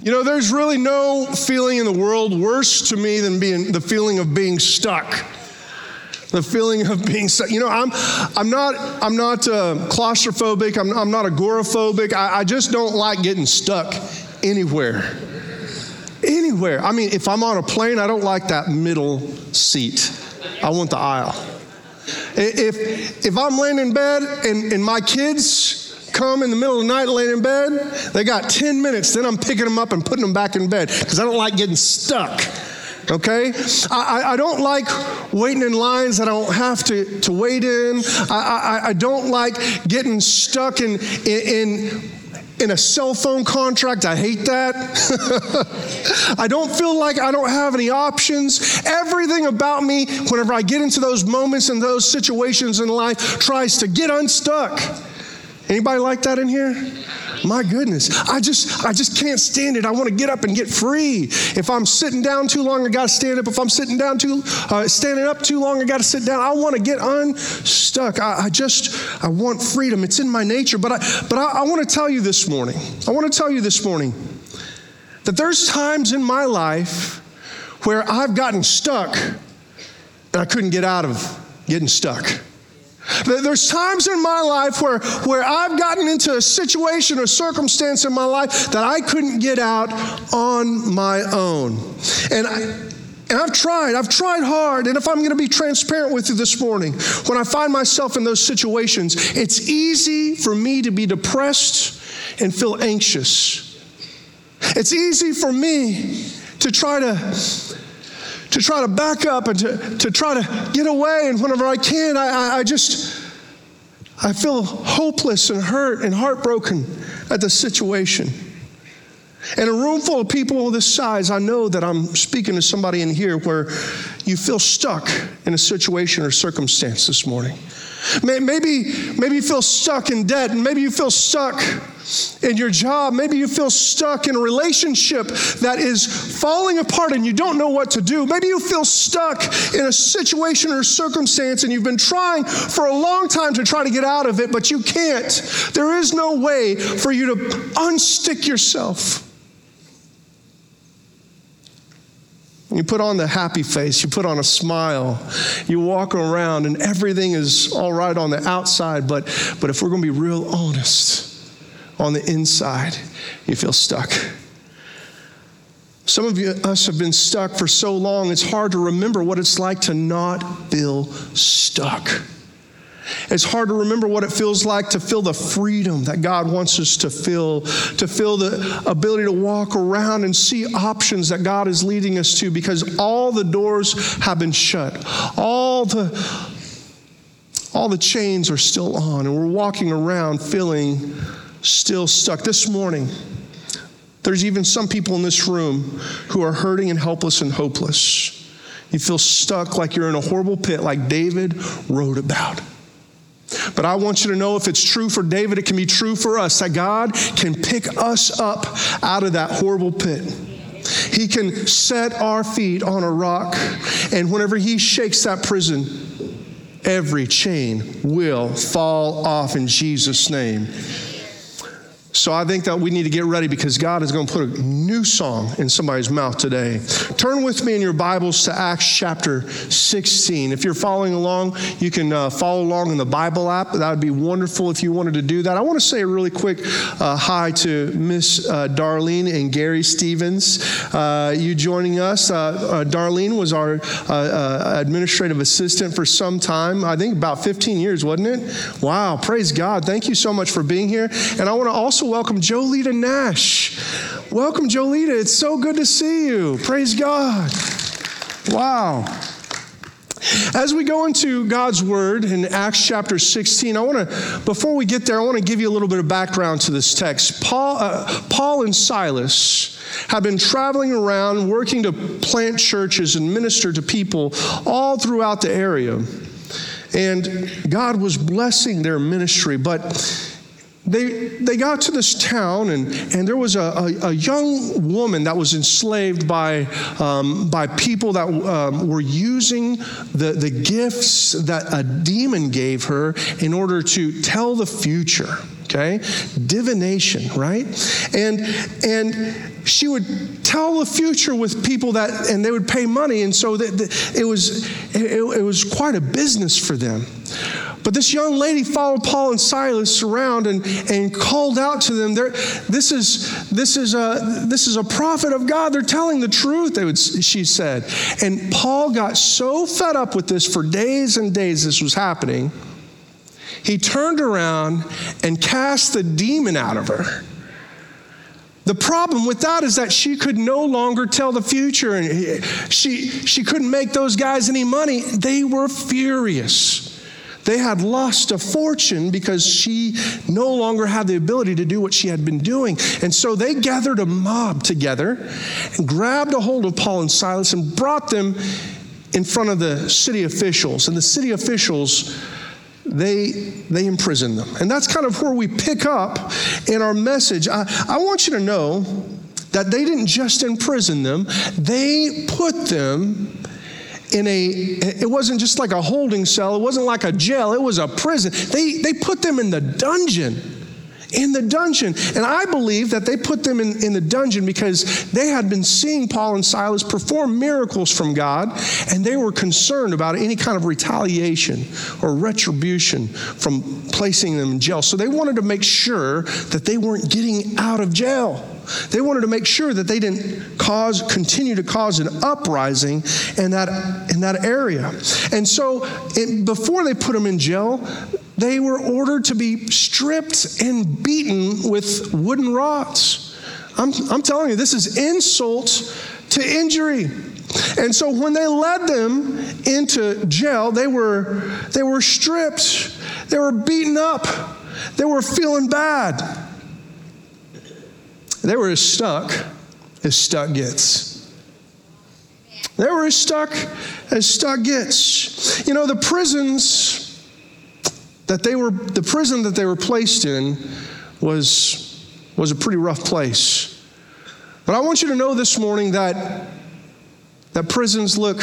You know, there's really no feeling in the world worse to me than being the feeling of being stuck. The feeling of being stuck. You know, I'm, I'm not, I'm not uh, claustrophobic. I'm, I'm not agoraphobic. I, I just don't like getting stuck anywhere. Anywhere. I mean, if I'm on a plane, I don't like that middle seat. I want the aisle. If, if I'm laying in bed and, and my kids come in the middle of the night laying in bed, they got 10 minutes, then I'm picking them up and putting them back in bed because I don't like getting stuck. Okay? I, I, don't like waiting in lines that I don't have to, to wait in. I, I, I don't like getting stuck in, in, in in a cell phone contract. I hate that. I don't feel like I don't have any options. Everything about me, whenever I get into those moments and those situations in life, tries to get unstuck. Anybody like that in here? My goodness, I just I just can't stand it. I want to get up and get free. If I'm sitting down too long, I got to stand up. If I'm sitting down too uh, standing up too long, I got to sit down. I want to get unstuck. I, I, just I want freedom. It's in my nature. But I but I, I want to tell you this morning. I want to tell you this morning that there's times in my life where I've gotten stuck and I couldn't get out of getting stuck. There's times in my life where, where I've gotten into a situation or circumstance in my life that I couldn't get out on my own. And I, and I've tried, I've tried hard. And if I'm going to be transparent with you this morning, when I find myself in those situations, it's easy for me to be depressed and feel anxious. It's easy for me to try to to try to back up and to, to try to get away. And whenever I can, I, I, I just, I feel hopeless and hurt and heartbroken at the situation. In a room full of people this size, I know that I'm speaking to somebody in here where you feel stuck in a situation or circumstance this morning. Maybe, maybe you feel stuck in debt, and maybe you feel stuck in your job. Maybe you feel stuck in a relationship that is falling apart and you don't know what to do. Maybe you feel stuck in a situation or circumstance and you've been trying for a long time to try to get out of it, but you can't. There is no way for you to unstick yourself. You put on the happy face, you put on a smile, you walk around, and everything is all right on the outside. But, but if we're going to be real honest, on the inside, you feel stuck. Some of you, us have been stuck for so long, it's hard to remember what it's like to not feel stuck. It's hard to remember what it feels like to feel the freedom that God wants us to feel, to feel the ability to walk around and see options that God is leading us to because all the doors have been shut. All the all the chains are still on and we're walking around feeling still stuck. This morning, there's even some people in this room who are hurting and helpless and hopeless. You feel stuck like you're in a horrible pit, like David wrote about. But I want you to know if it's true for David, it can be true for us that God can pick us up out of that horrible pit. He can set our feet on a rock, and whenever He shakes that prison, every chain will fall off in Jesus' name. So I think that we need to get ready because God is going to put a new song in somebody's mouth today. Turn with me in your Bibles to Acts chapter 16. If you're following along, you can uh, follow along in the Bible app. That would be wonderful if you wanted to do that. I want to say a really quick uh, hi to Miss uh, Darlene and Gary Stevens. Uh, you joining us. Uh, uh, Darlene was our administrative assistant for some time, I think about 15 years, wasn't it? Wow, praise God. Thank you so much for being here. And I want to also welcome Jolita Nash. Welcome, Jolita. It's so good to see you. Praise God. Wow. As we go into God's word in Acts chapter 16, I want to, before we get there, I want to give you a little bit of background to this text. Paul, uh, Paul and Silas have been traveling around working to plant churches and minister to people all throughout the area. And God was blessing their ministry, but they, they got to this town, and, and there was a, a, a young woman that was enslaved by, um, by people that um, were using the, the gifts that a demon gave her in order to tell the future okay? Divination, right? And and she would tell the future with people that, and they would pay money, and so that, it was it, it was quite a business for them. But this young lady followed Paul and Silas around and, and called out to them, this, is, this, is a, this is a prophet of God. They're telling the truth, they would, she said. And Paul got so fed up with this for days and days this was happening, he turned around and cast the demon out of her. The problem with that is that she could no longer tell the future and she, she couldn't make those guys any money. They were furious. They had lost a fortune because she no longer had the ability to do what she had been doing. And so they gathered a mob together and grabbed a hold of Paul and Silas and brought them in front of the city officials. And the city officials, they, they imprisoned them. And that's kind of where we pick up in our message. I, I want you to know that they didn't just imprison them, they put them in a it wasn't just like a holding cell. It wasn't like a jail. It was a prison. They they put them in the dungeon in the dungeon. And i believe that they put them in, in the dungeon because they had been seeing paul and silas perform miracles from god and they were concerned about any kind of retaliation or retribution from placing them in jail. So they wanted to make sure that they weren't getting out of jail. They wanted to make sure that they didn't cause, continue to cause an uprising in that, in that area. And so it, before they put them in jail, they were ordered to be stripped and beaten with wooden rods. I'm, I'm telling you, this is insult to injury. And so when they led them into jail, they were, they were stripped, they were beaten up, they were feeling bad. They were as stuck as stuck gets. They were as stuck as stuck gets. You know, the prisons that they were, the prison that they were placed in was, was a pretty rough place. But I want you to know this morning that, that prisons look,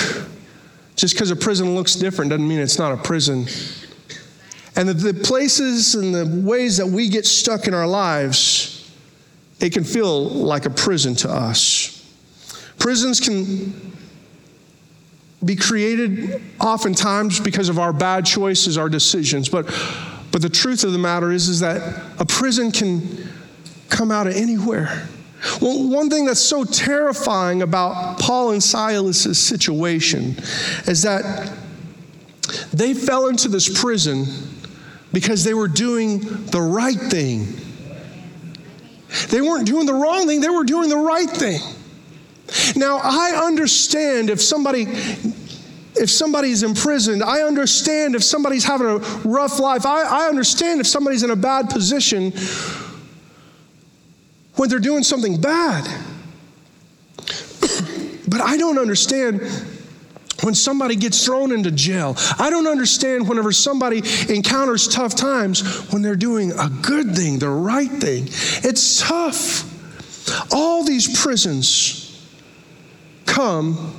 just because a prison looks different doesn't mean it's not a prison. And the places and the ways that we get stuck in our lives, it can feel like a prison to us. Prisons can be created oftentimes because of our bad choices, our decisions. But, but the truth of the matter is, is that a prison can come out of anywhere. Well, one thing that's so terrifying about Paul and Silas's situation is that they fell into this prison because they were doing the right thing they weren't doing the wrong thing, they were doing the right thing. Now, I understand if somebody if somebody's imprisoned, I understand if somebody's having a rough life. I, I understand if somebody's in a bad position when they're doing something bad. but I don't understand when somebody gets thrown into jail. I don't understand whenever somebody encounters tough times when they're doing a good thing, the right thing. It's tough. All these prisons come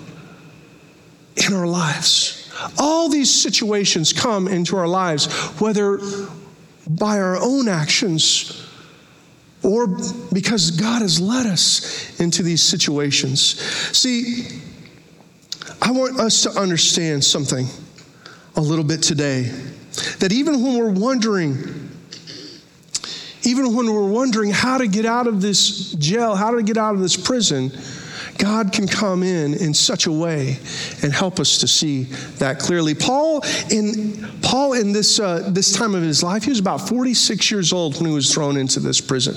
in our lives. All these situations come into our lives, whether by our own actions or because God has led us into these situations. See, I want us to understand something a little bit today. That even when we're wondering, even when we're wondering how to get out of this jail, how to get out of this prison, God can come in in such a way and help us to see that clearly. Paul, in Paul, in this uh, this time of his life, he was about 46 years old when he was thrown into this prison.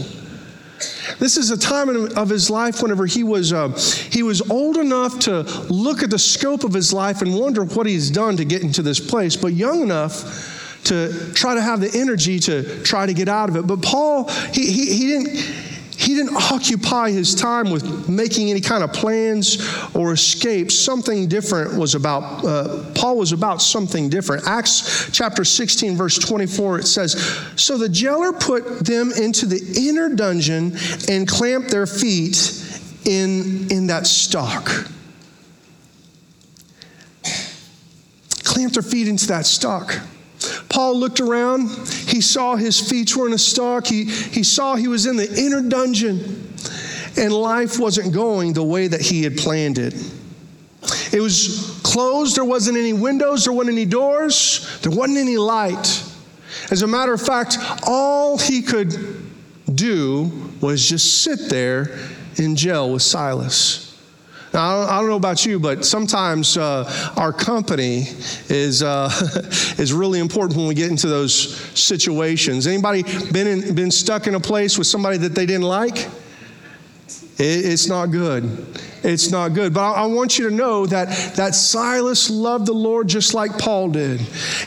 This is a time of his life whenever he was, uh, he was old enough to look at the scope of his life and wonder what he's done to get into this place, but young enough to try to have the energy to try to get out of it. But Paul, he, he, he didn't he didn't occupy his time with making any kind of plans or escapes. Something different was about, uh, Paul was about something different. Acts chapter 16, verse 24, it says, So the jailer put them into the inner dungeon and clamped their feet in, in that stock. Clamped their feet into that stock. Paul looked around. He saw his feet were in a stock. He, he saw he was in the inner dungeon, and life wasn't going the way that he had planned it. It was closed. There wasn't any windows. There weren't any doors. There wasn't any light. As a matter of fact, all he could do was just sit there in jail with Silas. Now, I don't, I don't know about you, but sometimes uh, our company is, uh, is really important when we get into those situations. Anybody been, in, been stuck in a place with somebody that they didn't like? It, it's not good. It's not good. But I, I, want you to know that, that Silas loved the Lord just like Paul did.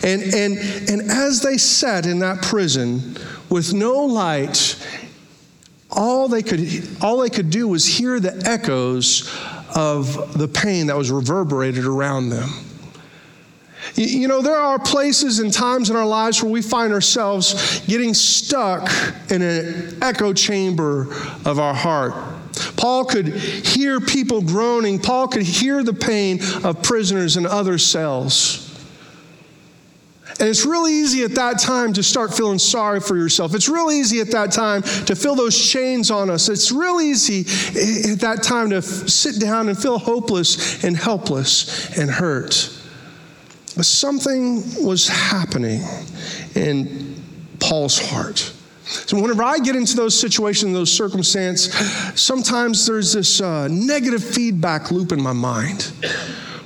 And, and, and as they sat in that prison with no light, all they could, all they could do was hear the echoes of the pain that was reverberated around them. You know, there are places and times in our lives where we find ourselves getting stuck in an echo chamber of our heart. Paul could hear people groaning. Paul could hear the pain of prisoners in other cells. And it's really easy at that time to start feeling sorry for yourself. It's really easy at that time to feel those chains on us. It's really easy at that time to sit down and feel hopeless and helpless and hurt. But something was happening in Paul's heart. So, whenever I get into those situations, those circumstances, sometimes there's this uh, negative feedback loop in my mind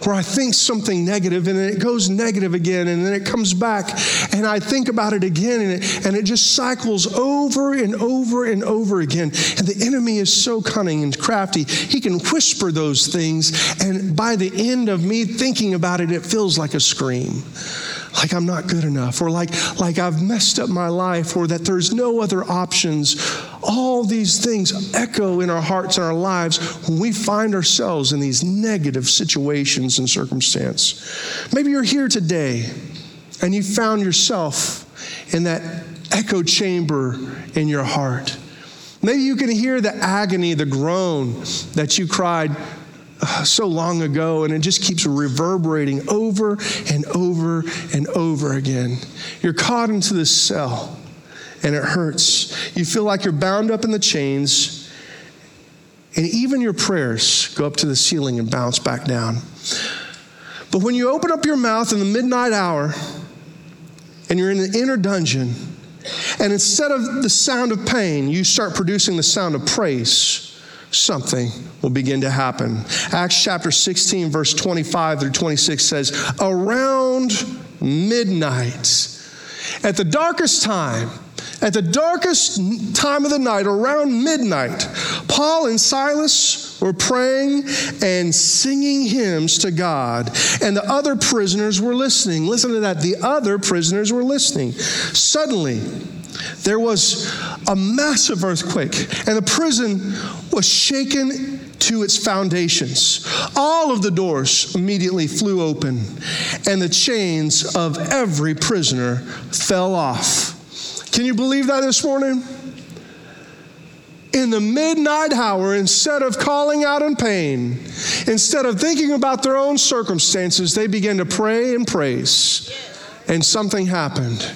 where I think something negative and then it goes negative again and then it comes back and I think about it again and it, and it just cycles over and over and over again. And the enemy is so cunning and crafty, he can whisper those things. And by the end of me thinking about it, it feels like a scream like I'm not good enough, or like, like I've messed up my life, or that there's no other options. All these things echo in our hearts and our lives when we find ourselves in these negative situations and circumstance. Maybe you're here today and you found yourself in that echo chamber in your heart. Maybe you can hear the agony, the groan that you cried so long ago, and it just keeps reverberating over and over and over again. You're caught into this cell, and it hurts. You feel like you're bound up in the chains, and even your prayers go up to the ceiling and bounce back down. But when you open up your mouth in the midnight hour, and you're in the inner dungeon, and instead of the sound of pain, you start producing the sound of praise something will begin to happen. Acts chapter 16, verse 25 through 26 says, Around midnight, at the darkest time, at the darkest time of the night, around midnight, Paul and Silas were praying and singing hymns to God, and the other prisoners were listening. Listen to that. The other prisoners were listening. Suddenly, there was a massive earthquake, and the prison was shaken to its foundations. All of the doors immediately flew open, and the chains of every prisoner fell off. Can you believe that this morning? in the midnight hour, instead of calling out in pain, instead of thinking about their own circumstances, they began to pray and praise. And something happened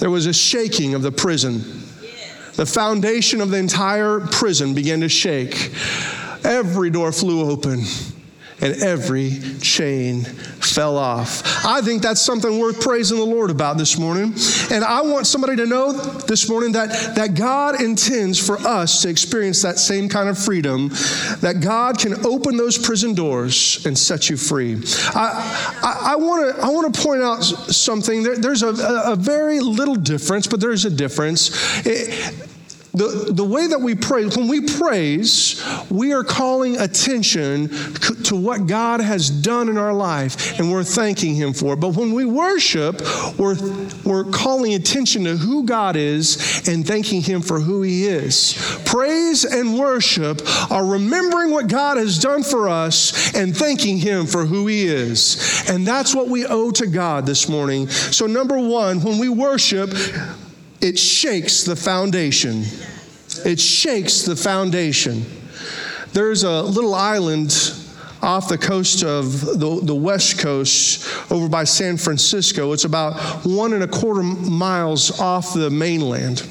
there was a shaking of the prison. The foundation of the entire prison began to shake. Every door flew open and every chain fell off. I think that's something worth praising the Lord about this morning. And I want somebody to know this morning that, that God intends for us to experience that same kind of freedom, that God can open those prison doors and set you free. I, I, I want to point out something. There, there's a, a, very little difference, but there's a difference. It, the, the way that we praise, when we praise, we are calling attention to what God has done in our life and we're thanking Him for it. But when we worship, we're, we're calling attention to who God is and thanking Him for who He is. Praise and worship are remembering what God has done for us and thanking Him for who He is. And that's what we owe to God this morning. So, number one, when we worship, it shakes the foundation. It shakes the foundation. There's a little island off the coast of the, the west coast over by San Francisco. It's about one and a quarter miles off the mainland.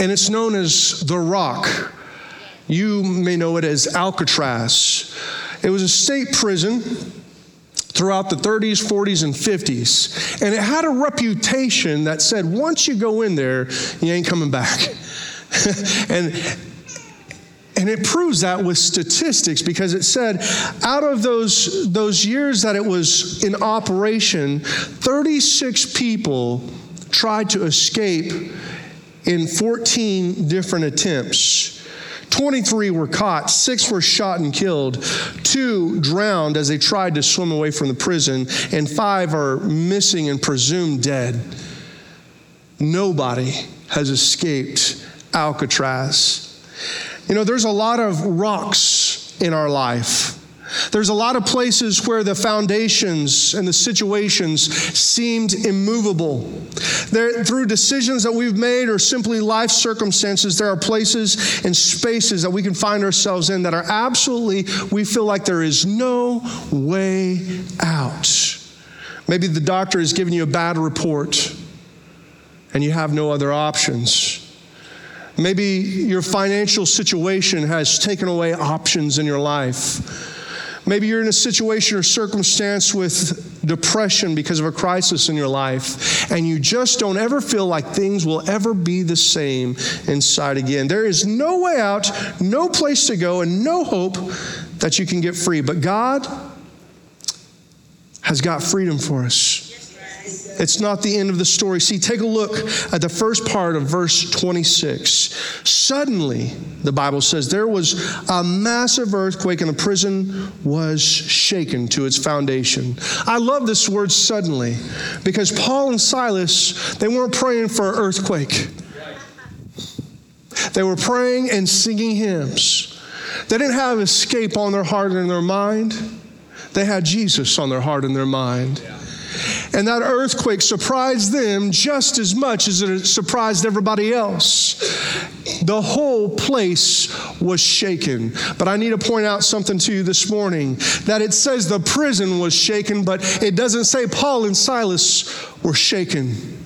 And it's known as the Rock. You may know it as Alcatraz. It was a state prison throughout the 30s, 40s, and 50s. And it had a reputation that said once you go in there, you ain't coming back. and and it proves that with statistics because it said out of those, those years that it was in operation, 36 people tried to escape in 14 different attempts. 23 were caught, six were shot and killed, two drowned as they tried to swim away from the prison, and five are missing and presumed dead. Nobody has escaped Alcatraz. You know, there's a lot of rocks in our life. There's a lot of places where the foundations and the situations seemed immovable. There, through decisions that we've made or simply life circumstances, there are places and spaces that we can find ourselves in that are absolutely, we feel like there is no way out. Maybe the doctor has given you a bad report and you have no other options. Maybe your financial situation has taken away options in your life. Maybe you're in a situation or circumstance with depression because of a crisis in your life, and you just don't ever feel like things will ever be the same inside again. There is no way out, no place to go, and no hope that you can get free. But God has got freedom for us. It's not the end of the story. See, take a look at the first part of verse 26. Suddenly, the Bible says, there was a massive earthquake and the prison was shaken to its foundation. I love this word suddenly because Paul and Silas, they weren't praying for an earthquake. They were praying and singing hymns. They didn't have escape on their heart and their mind. They had Jesus on their heart and their mind. And that earthquake surprised them just as much as it surprised everybody else. The whole place was shaken. But I need to point out something to you this morning that it says the prison was shaken, but it doesn't say Paul and Silas were shaken.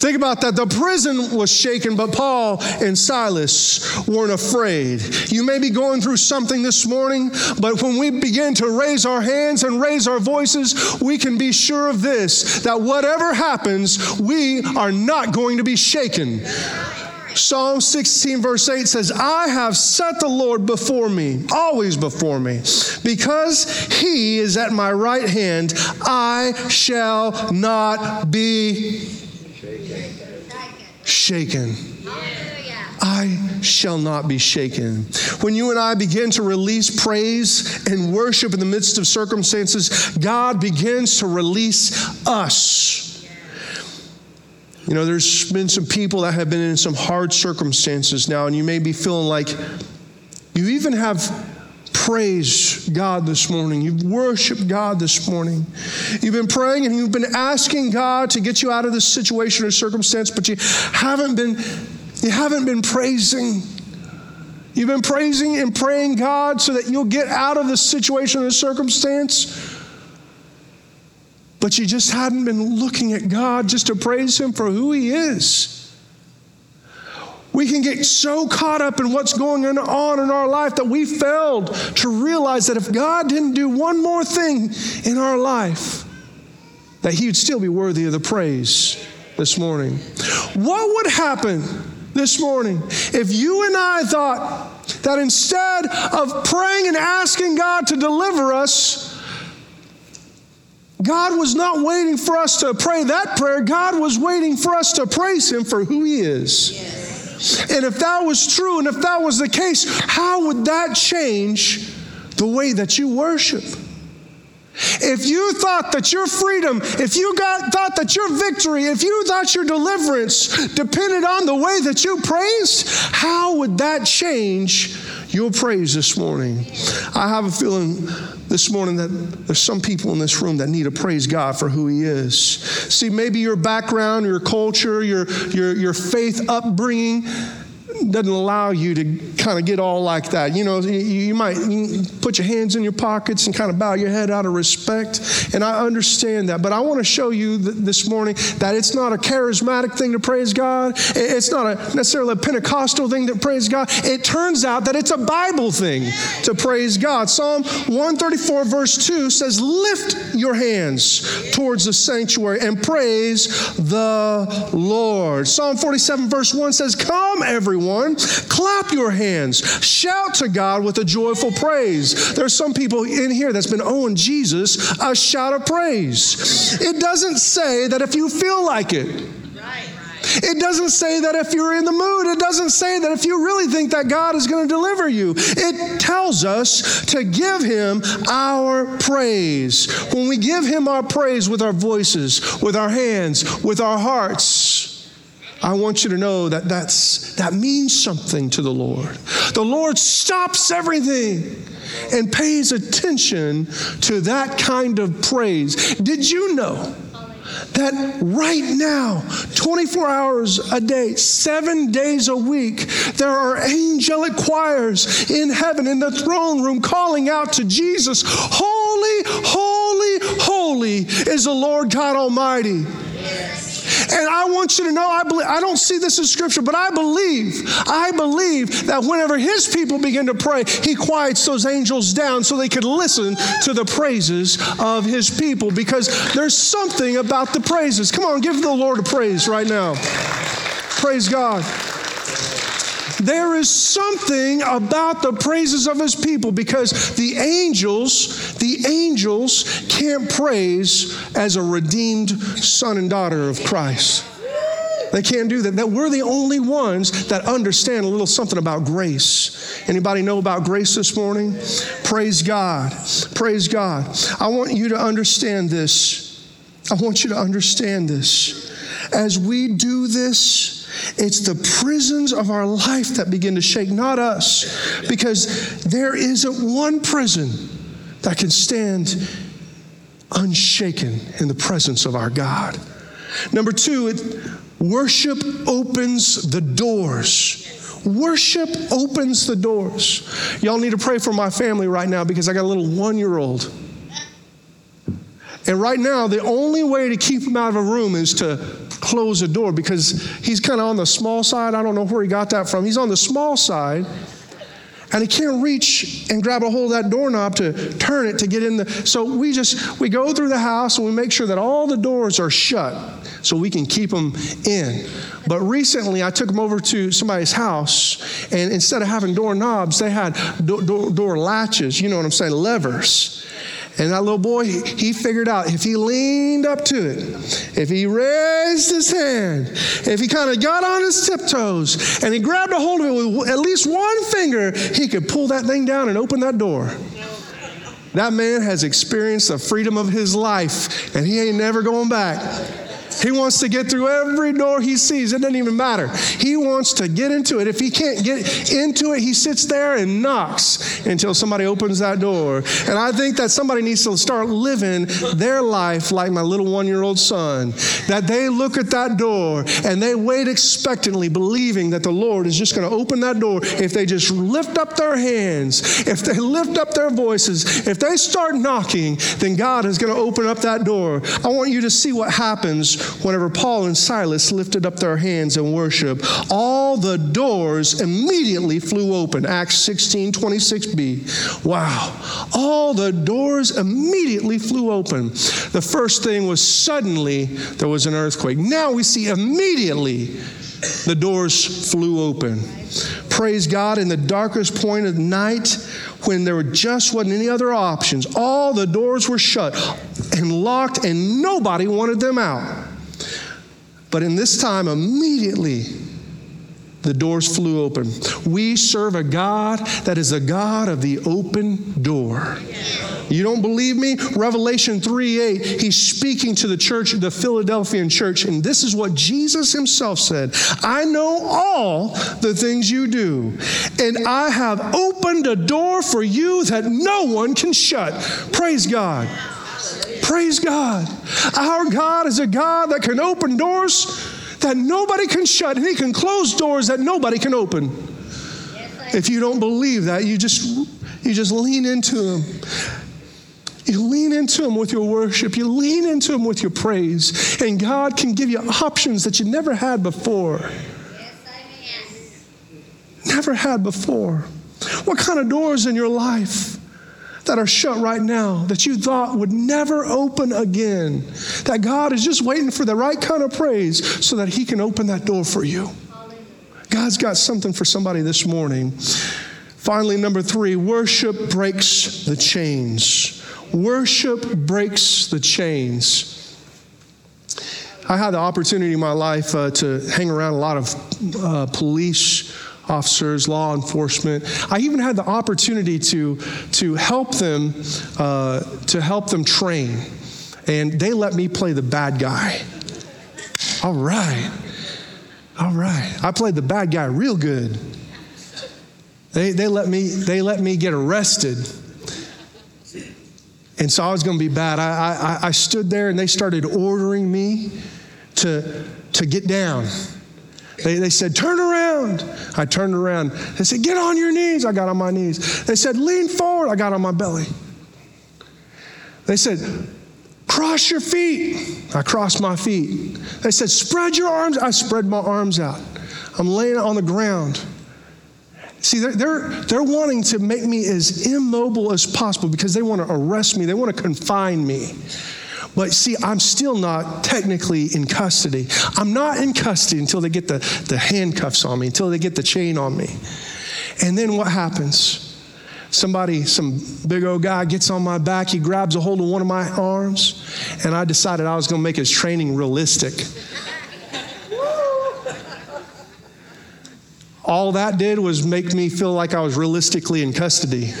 Think about that. The prison was shaken, but Paul and Silas weren't afraid. You may be going through something this morning, but when we begin to raise our hands and raise our voices, we can be sure of this that whatever happens, we are not going to be shaken. Psalm 16, verse 8 says, I have set the Lord before me, always before me. Because he is at my right hand, I shall not be shaken. I shall not be shaken. When you and I begin to release praise and worship in the midst of circumstances, God begins to release us. You know, there's been some people that have been in some hard circumstances now, and you may be feeling like you even have praised God this morning. You've worshiped God this morning. You've been praying and you've been asking God to get you out of this situation or circumstance, but you haven't been you haven't been praising. You've been praising and praying God so that you'll get out of the situation or circumstance. But you just hadn't been looking at God just to praise Him for who He is. We can get so caught up in what's going on in our life that we failed to realize that if God didn't do one more thing in our life, that He would still be worthy of the praise this morning. What would happen this morning if you and I thought that instead of praying and asking God to deliver us, God was not waiting for us to pray that prayer. God was waiting for us to praise Him for who He is. Yes. And if that was true and if that was the case, how would that change the way that you worship? If you thought that your freedom, if you got, thought that your victory, if you thought your deliverance depended on the way that you praised, how would that change your praise this morning? I have a feeling this morning that there's some people in this room that need to praise God for who He is. See, maybe your background, your culture, your, your, your faith upbringing doesn't allow you to kind of get all like that. You know, you, might put your hands in your pockets and kind of bow your head out of respect. And I understand that. But I want to show you th- this morning that it's not a charismatic thing to praise God. It's not a necessarily a Pentecostal thing to praise God. It turns out that it's a Bible thing to praise God. Psalm 134, verse 2 says, Lift your hands towards the sanctuary and praise the Lord. Psalm 47, verse 1 says, Come, everyone, clap your hands, shout to God with a joyful praise. There's some people in here that's been owing Jesus a shout of praise. It doesn't say that if you feel like it, it doesn't say that if you're in the mood. It doesn't say that if you really think that God is going to deliver you. It tells us to give Him our praise. When we give Him our praise with our voices, with our hands, with our hearts, I want you to know that that's, that means something to the Lord. The Lord stops everything and pays attention to that kind of praise. Did you know? that right now, 24 hours a day, seven days a week, there are angelic choirs in heaven in the throne room calling out to Jesus, Holy, holy, holy is the Lord God Almighty. And I want you to know, I, believe, I don't see this in Scripture, but I believe, I believe that whenever His people begin to pray, He quiets those angels down so they could listen to the praises of His people because there's something about the praises. Come on, give the Lord a praise right now. Praise God. There is something about the praises of his people because the angels, the angels can't praise as a redeemed son and daughter of Christ. They can't do that. That we're the only ones that understand a little something about grace. Anybody know about grace this morning? Praise God. Praise God. I want you to understand this. I want you to understand this. As we do this, it's the prisons of our life that begin to shake, not us, because there isn't one prison that can stand unshaken in the presence of our God. Number two, it, worship opens the doors. Worship opens the doors. Y'all need to pray for my family right now because I got a little one year old. And right now, the only way to keep him out of a room is to close the door because he's kind of on the small side. I don't know where he got that from. He's on the small side and he can't reach and grab a hold of that doorknob to turn it to get in the so we just we go through the house and we make sure that all the doors are shut so we can keep them in but recently i took them over to somebody's house and instead of having doorknobs they had do- do- door latches you know what i'm saying levers and that little boy, he, figured out if he leaned up to it, if he raised his hand, if he kind of got on his tiptoes and he grabbed a hold of it with at least one finger, he could pull that thing down and open that door. That man has experienced the freedom of his life and he ain't never going back. He wants to get through every door he sees. It doesn't even matter. He wants to get into it. If he can't get into it, he sits there and knocks until somebody opens that door. And I think that somebody needs to start living their life like my little one year old son. That they look at that door and they wait expectantly, believing that the Lord is just going to open that door if they just lift up their hands, if they lift up their voices, if they start knocking, then God is going to open up that door. I want you to see what happens whenever Paul and Silas lifted up their hands in worship, all the doors immediately flew open. Acts 16 26b. Wow. All the doors immediately flew open. The first thing was suddenly there was an earthquake. Now we see immediately the doors flew open. Praise God, in the darkest point of night, when there just wasn't any other options, all the doors were shut and locked, and nobody wanted them out. But in this time, immediately, the doors flew open. We serve a God that is a God of the open door. You don't believe me? Revelation 3 8, he's speaking to the church, the Philadelphian church, and this is what Jesus himself said I know all the things you do, and I have opened a door for you that no one can shut. Praise God. Praise God. Our God is a God that can open doors that nobody can shut, and He can close doors that nobody can open. If you don't believe that, you just you just lean into Him. You lean into Him with your worship. You lean into Him with your praise. And God can give you options that you never had before. Never had before. What kind of doors in your life that are shut right now that you thought would never open again? That God is just waiting for the right kind of praise so that He can open that door for you. God's got something for somebody this morning. Finally, number three, worship breaks the chains. Worship breaks the chains. I had the opportunity in my life uh, to hang around a lot of uh, police officers, law enforcement. I even had the opportunity to, to help them uh, to help them train, and they let me play the bad guy. All right, all right. I played the bad guy real good. They, they let me they let me get arrested. And so I was going to be bad. I, I, I stood there and they started ordering me to, to get down. They, they said, turn around. I turned around. They said, get on your knees. I got on my knees. They said, lean forward. I got on my belly. They said, cross your feet. I crossed my feet. They said, spread your arms. I spread my arms out. I'm laying on the ground. See, they're, they're, they're wanting to make me as immobile as possible because they want to arrest me, they want to confine me. But see, I'm still not technically in custody. I'm not in custody until they get the, the handcuffs on me, until they get the chain on me. And then what happens? Somebody, some big old guy gets on my back, he grabs a hold of one of my arms, and I decided I was going to make his training realistic. All that did was make me feel like I was realistically in custody.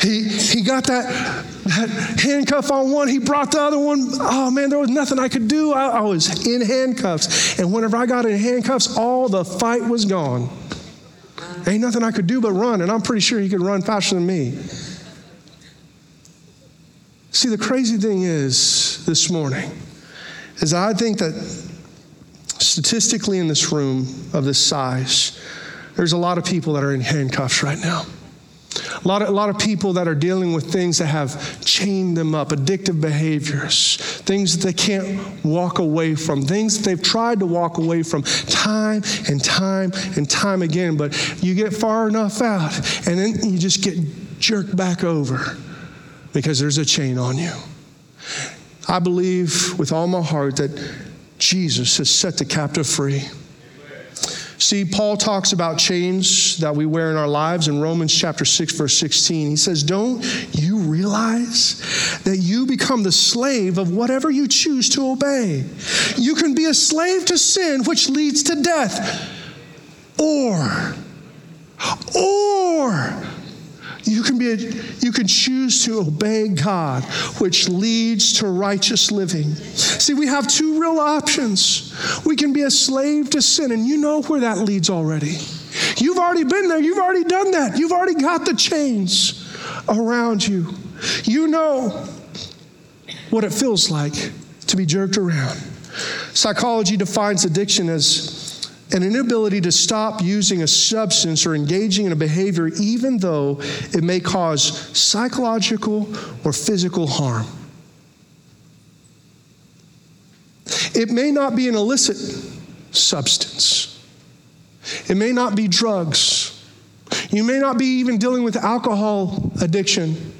he, he got that, that, handcuff on one, he brought the other one. Oh man, there was nothing I could do. I, I was in handcuffs. And whenever I got in handcuffs, all the fight was gone. Ain't nothing I could do but run, and I'm pretty sure he could run faster than me. See, the crazy thing is this morning is I think that statistically in this room of this size, there's a lot of people that are in handcuffs right now. A lot, of, a lot of people that are dealing with things that have chained them up, addictive behaviors, things that they can't walk away from, things that they've tried to walk away from time and time and time again, but you get far enough out and then you just get jerked back over because there's a chain on you. I believe with all my heart that Jesus has set the captive free. See, Paul talks about chains that we wear in our lives in Romans chapter 6, verse 16. He says, Don't you realize that you become the slave of whatever you choose to obey? You can be a slave to sin, which leads to death, or, or, you can, be a, you can choose to obey God, which leads to righteous living. See, we have two real options. We can be a slave to sin, and you know where that leads already. You've already been there, you've already done that, you've already got the chains around you. You know what it feels like to be jerked around. Psychology defines addiction as an inability to stop using a substance or engaging in a behavior, even though it may cause psychological or physical harm. It may not be an illicit substance, it may not be drugs. You may not be even dealing with alcohol addiction.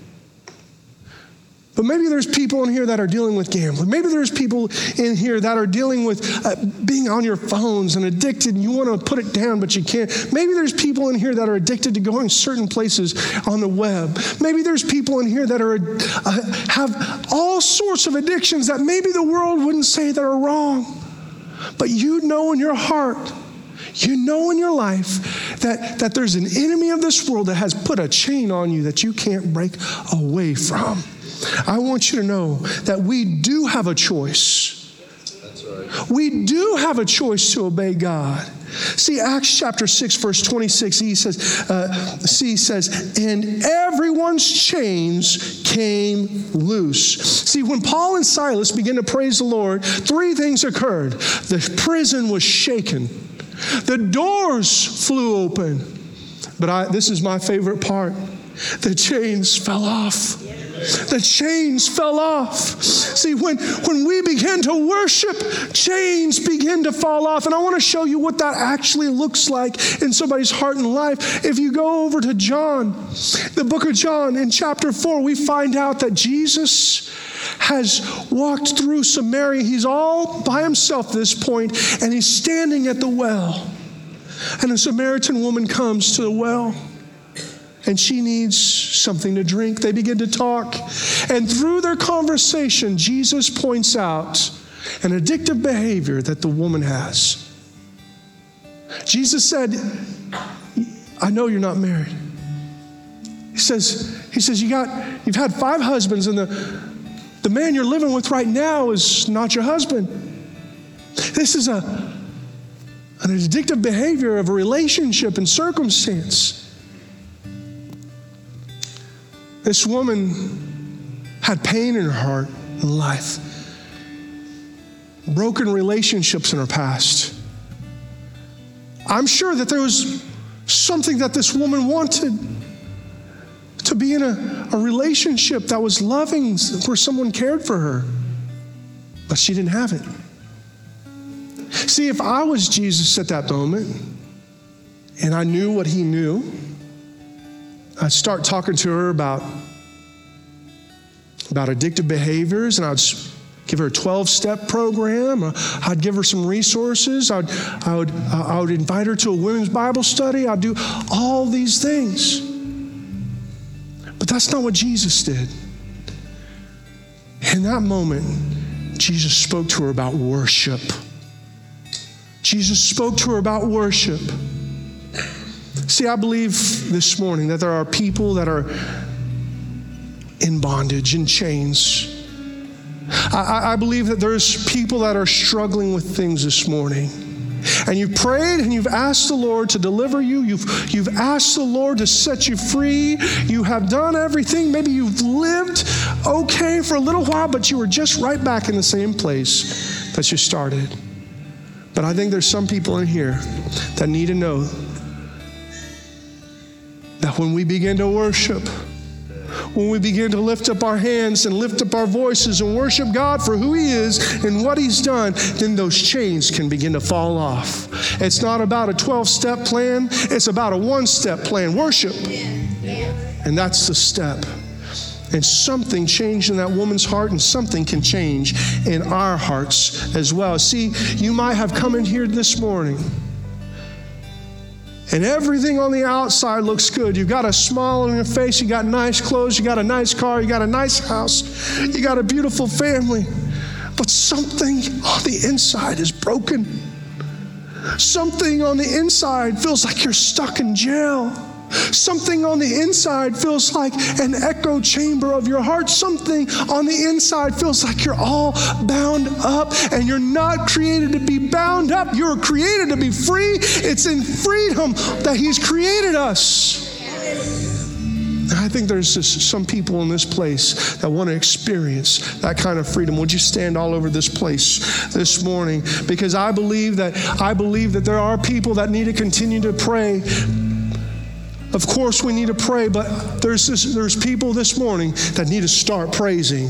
But maybe there's people in here that are dealing with gambling. Maybe there's people in here that are dealing with uh, being on your phones and addicted, and you want to put it down, but you can't. Maybe there's people in here that are addicted to going certain places on the web. Maybe there's people in here that are uh, have all sorts of addictions that maybe the world wouldn't say that are wrong. But you know in your heart, you know in your life that, that there's an enemy of this world that has put a chain on you that you can't break away from. I want you to know that we do have a choice. We do have a choice to obey God. See, Acts chapter 6, verse 26, he says, uh, says, and everyone's chains came loose. See, when Paul and Silas began to praise the Lord, three things occurred. The prison was shaken, the doors flew open. But I, this is my favorite part the chains fell off. The chains fell off. See, when, when we begin to worship, chains begin to fall off. And I want to show you what that actually looks like in somebody's heart and life. If you go over to John, the book of John, in chapter 4, we find out that Jesus has walked through Samaria. He's all by himself at this point, and he's standing at the well. And a Samaritan woman comes to the well and she needs something to drink. They begin to talk. And through their conversation, Jesus points out an addictive behavior that the woman has. Jesus said, I know you're not married. He says, he says, you got, you've had five husbands, and the, the man you're living with right now is not your husband. This is a, an addictive behavior of a relationship and circumstance. This woman had pain in her heart and life, broken relationships in her past. I'm sure that there was something that this woman wanted to be in a, a relationship that was loving, where someone cared for her, but she didn't have it. See, if I was Jesus at that moment and I knew what he knew, I'd start talking to her about, about addictive behaviors, and I'd give her a 12 step program. Uh, I'd give her some resources. I'd, I, would, I would invite her to a women's Bible study. I'd do all these things. But that's not what Jesus did. In that moment, Jesus spoke to her about worship. Jesus spoke to her about worship. See, I believe this morning that there are people that are in bondage, in chains. I, I believe that there's people that are struggling with things this morning. And you've prayed and you've asked the Lord to deliver you. You've, you've asked the Lord to set you free. You have done everything. Maybe you've lived okay for a little while, but you were just right back in the same place that you started. But I think there's some people in here that need to know that when we begin to worship, when we begin to lift up our hands and lift up our voices and worship God for who He is and what He's done, then those chains can begin to fall off. It's not about a 12 step plan, it's about a one step plan worship. And that's the step. And something changed in that woman's heart, and something can change in our hearts as well. See, you might have come in here this morning and everything on the outside looks good. You've got a smile on your face, you got nice clothes, you got a nice car, you got a nice house, you got a beautiful family. But something on the inside is broken. Something on the inside feels like you're stuck in jail. Something on the inside feels like an echo chamber of your heart. Something on the inside feels like you're all bound up and you're not created to be bound up. You're created to be free. It's in freedom that He's created us. I think there's just some people in this place that want to experience that kind of freedom. Would you stand all over this place this morning? Because I believe that I believe that there are people that need to continue to pray of course, we need to pray, but there's, this, there's people this morning that need to start praising.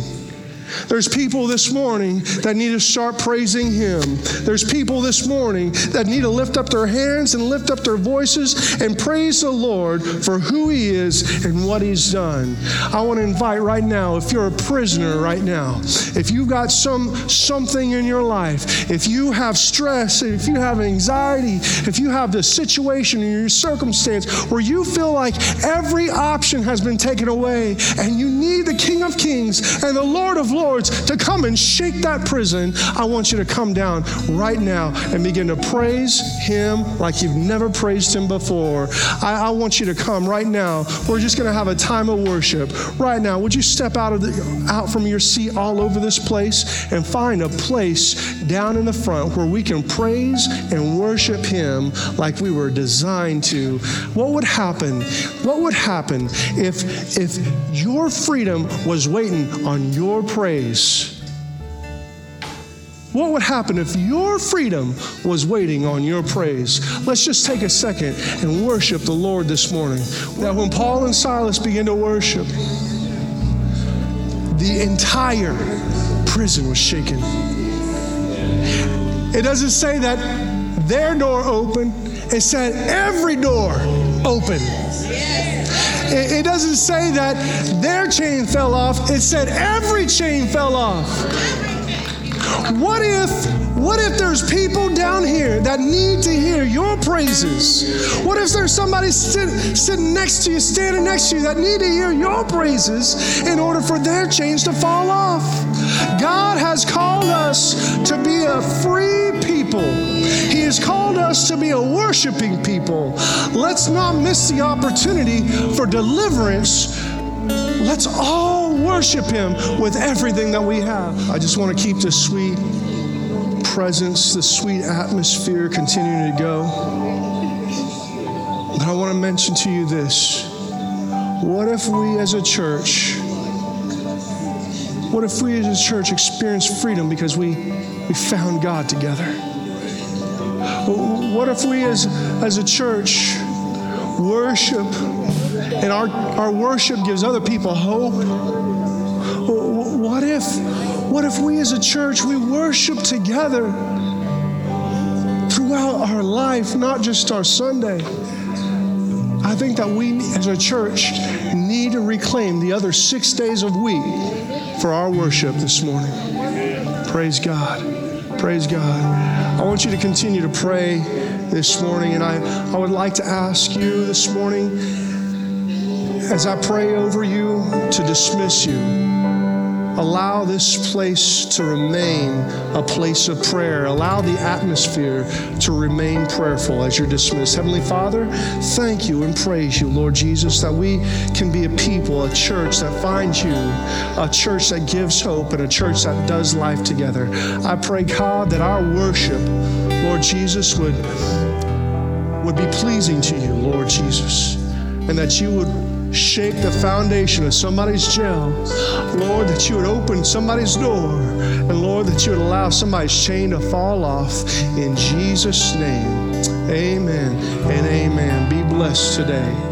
There's people this morning that need to start praising Him. There's people this morning that need to lift up their hands and lift up their voices and praise the Lord for who He is and what He's done. I want to invite right now, if you're a prisoner right now, if you've got some something in your life, if you have stress, if you have anxiety, if you have the situation in your circumstance where you feel like every option has been taken away and you need the King of Kings and the Lord of Lords Lords to come and shake that prison, I want you to come down right now and begin to praise Him like you've never praised Him before. I, I want you to come right now. We're just going to have a time of worship right now. Would you step out of the, out from your seat all over this place and find a place down in the front where we can praise and worship Him like we were designed to? What would happen? What would happen if if your freedom was waiting on your praise? What would happen if your freedom was waiting on your praise? Let's just take a second and worship the Lord this morning. That when Paul and Silas began to worship, the entire prison was shaken. It doesn't say that their door opened, it said every door opened. It, doesn't say that their chain fell off, it said every chain fell off. What if what if there's people down here that need to hear your praises? What if there's somebody sit, sitting next to you, standing next to you that need to hear your praises in order for their chains to fall off? God has called us to be a free people. Has called us to be a worshiping people. Let's not miss the opportunity for deliverance. Let's all worship Him with everything that we have. I just want to keep this sweet presence, the sweet atmosphere continuing to go. But I want to mention to you this. What if we as a church, what if we as a church experience freedom because we, we found God together? What if we as, as a church worship and our, our worship gives other people hope? What if, what if we as a church, we worship together throughout our life, not just our Sunday? I think that we as a church need to reclaim the other six days of week for our worship this morning. Praise God. Praise God. I want you to continue to pray this morning, and I, I would like to ask you this morning, as I pray over you, to dismiss you allow this place to remain a place of prayer. Allow the atmosphere to remain prayerful as you're dismissed. Heavenly Father, thank you and praise you, Lord Jesus, that we can be a people, a church that finds you, a church that gives hope, and a church that does life together. I pray, God, that our worship, Lord Jesus, would, would be pleasing to you, Lord Jesus, and that you would shake the foundation of somebody's jail. Lord, that you would open somebody's door. And Lord, that you would allow somebody's chain to fall off. In Jesus' name, amen and amen. Be blessed today.